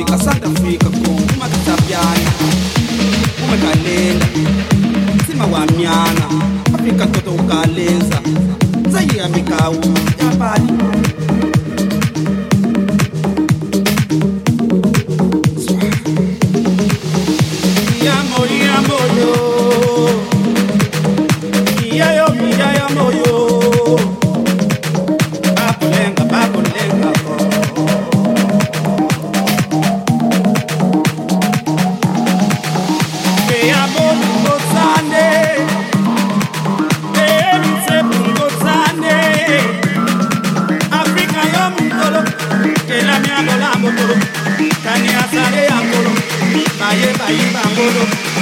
Africa, South Africa, come matatabyana umekalela simawamyana afrika toto ukalenza zayiyamikawuma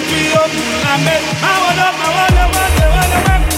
I wanna, I wanna, I wanna, I wanna.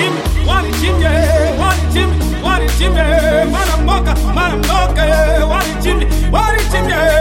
chimbe, Jimmy, wanichimbe, Jimmy, mara mboka, mara Jimmy, wanichimbe, Jimmy.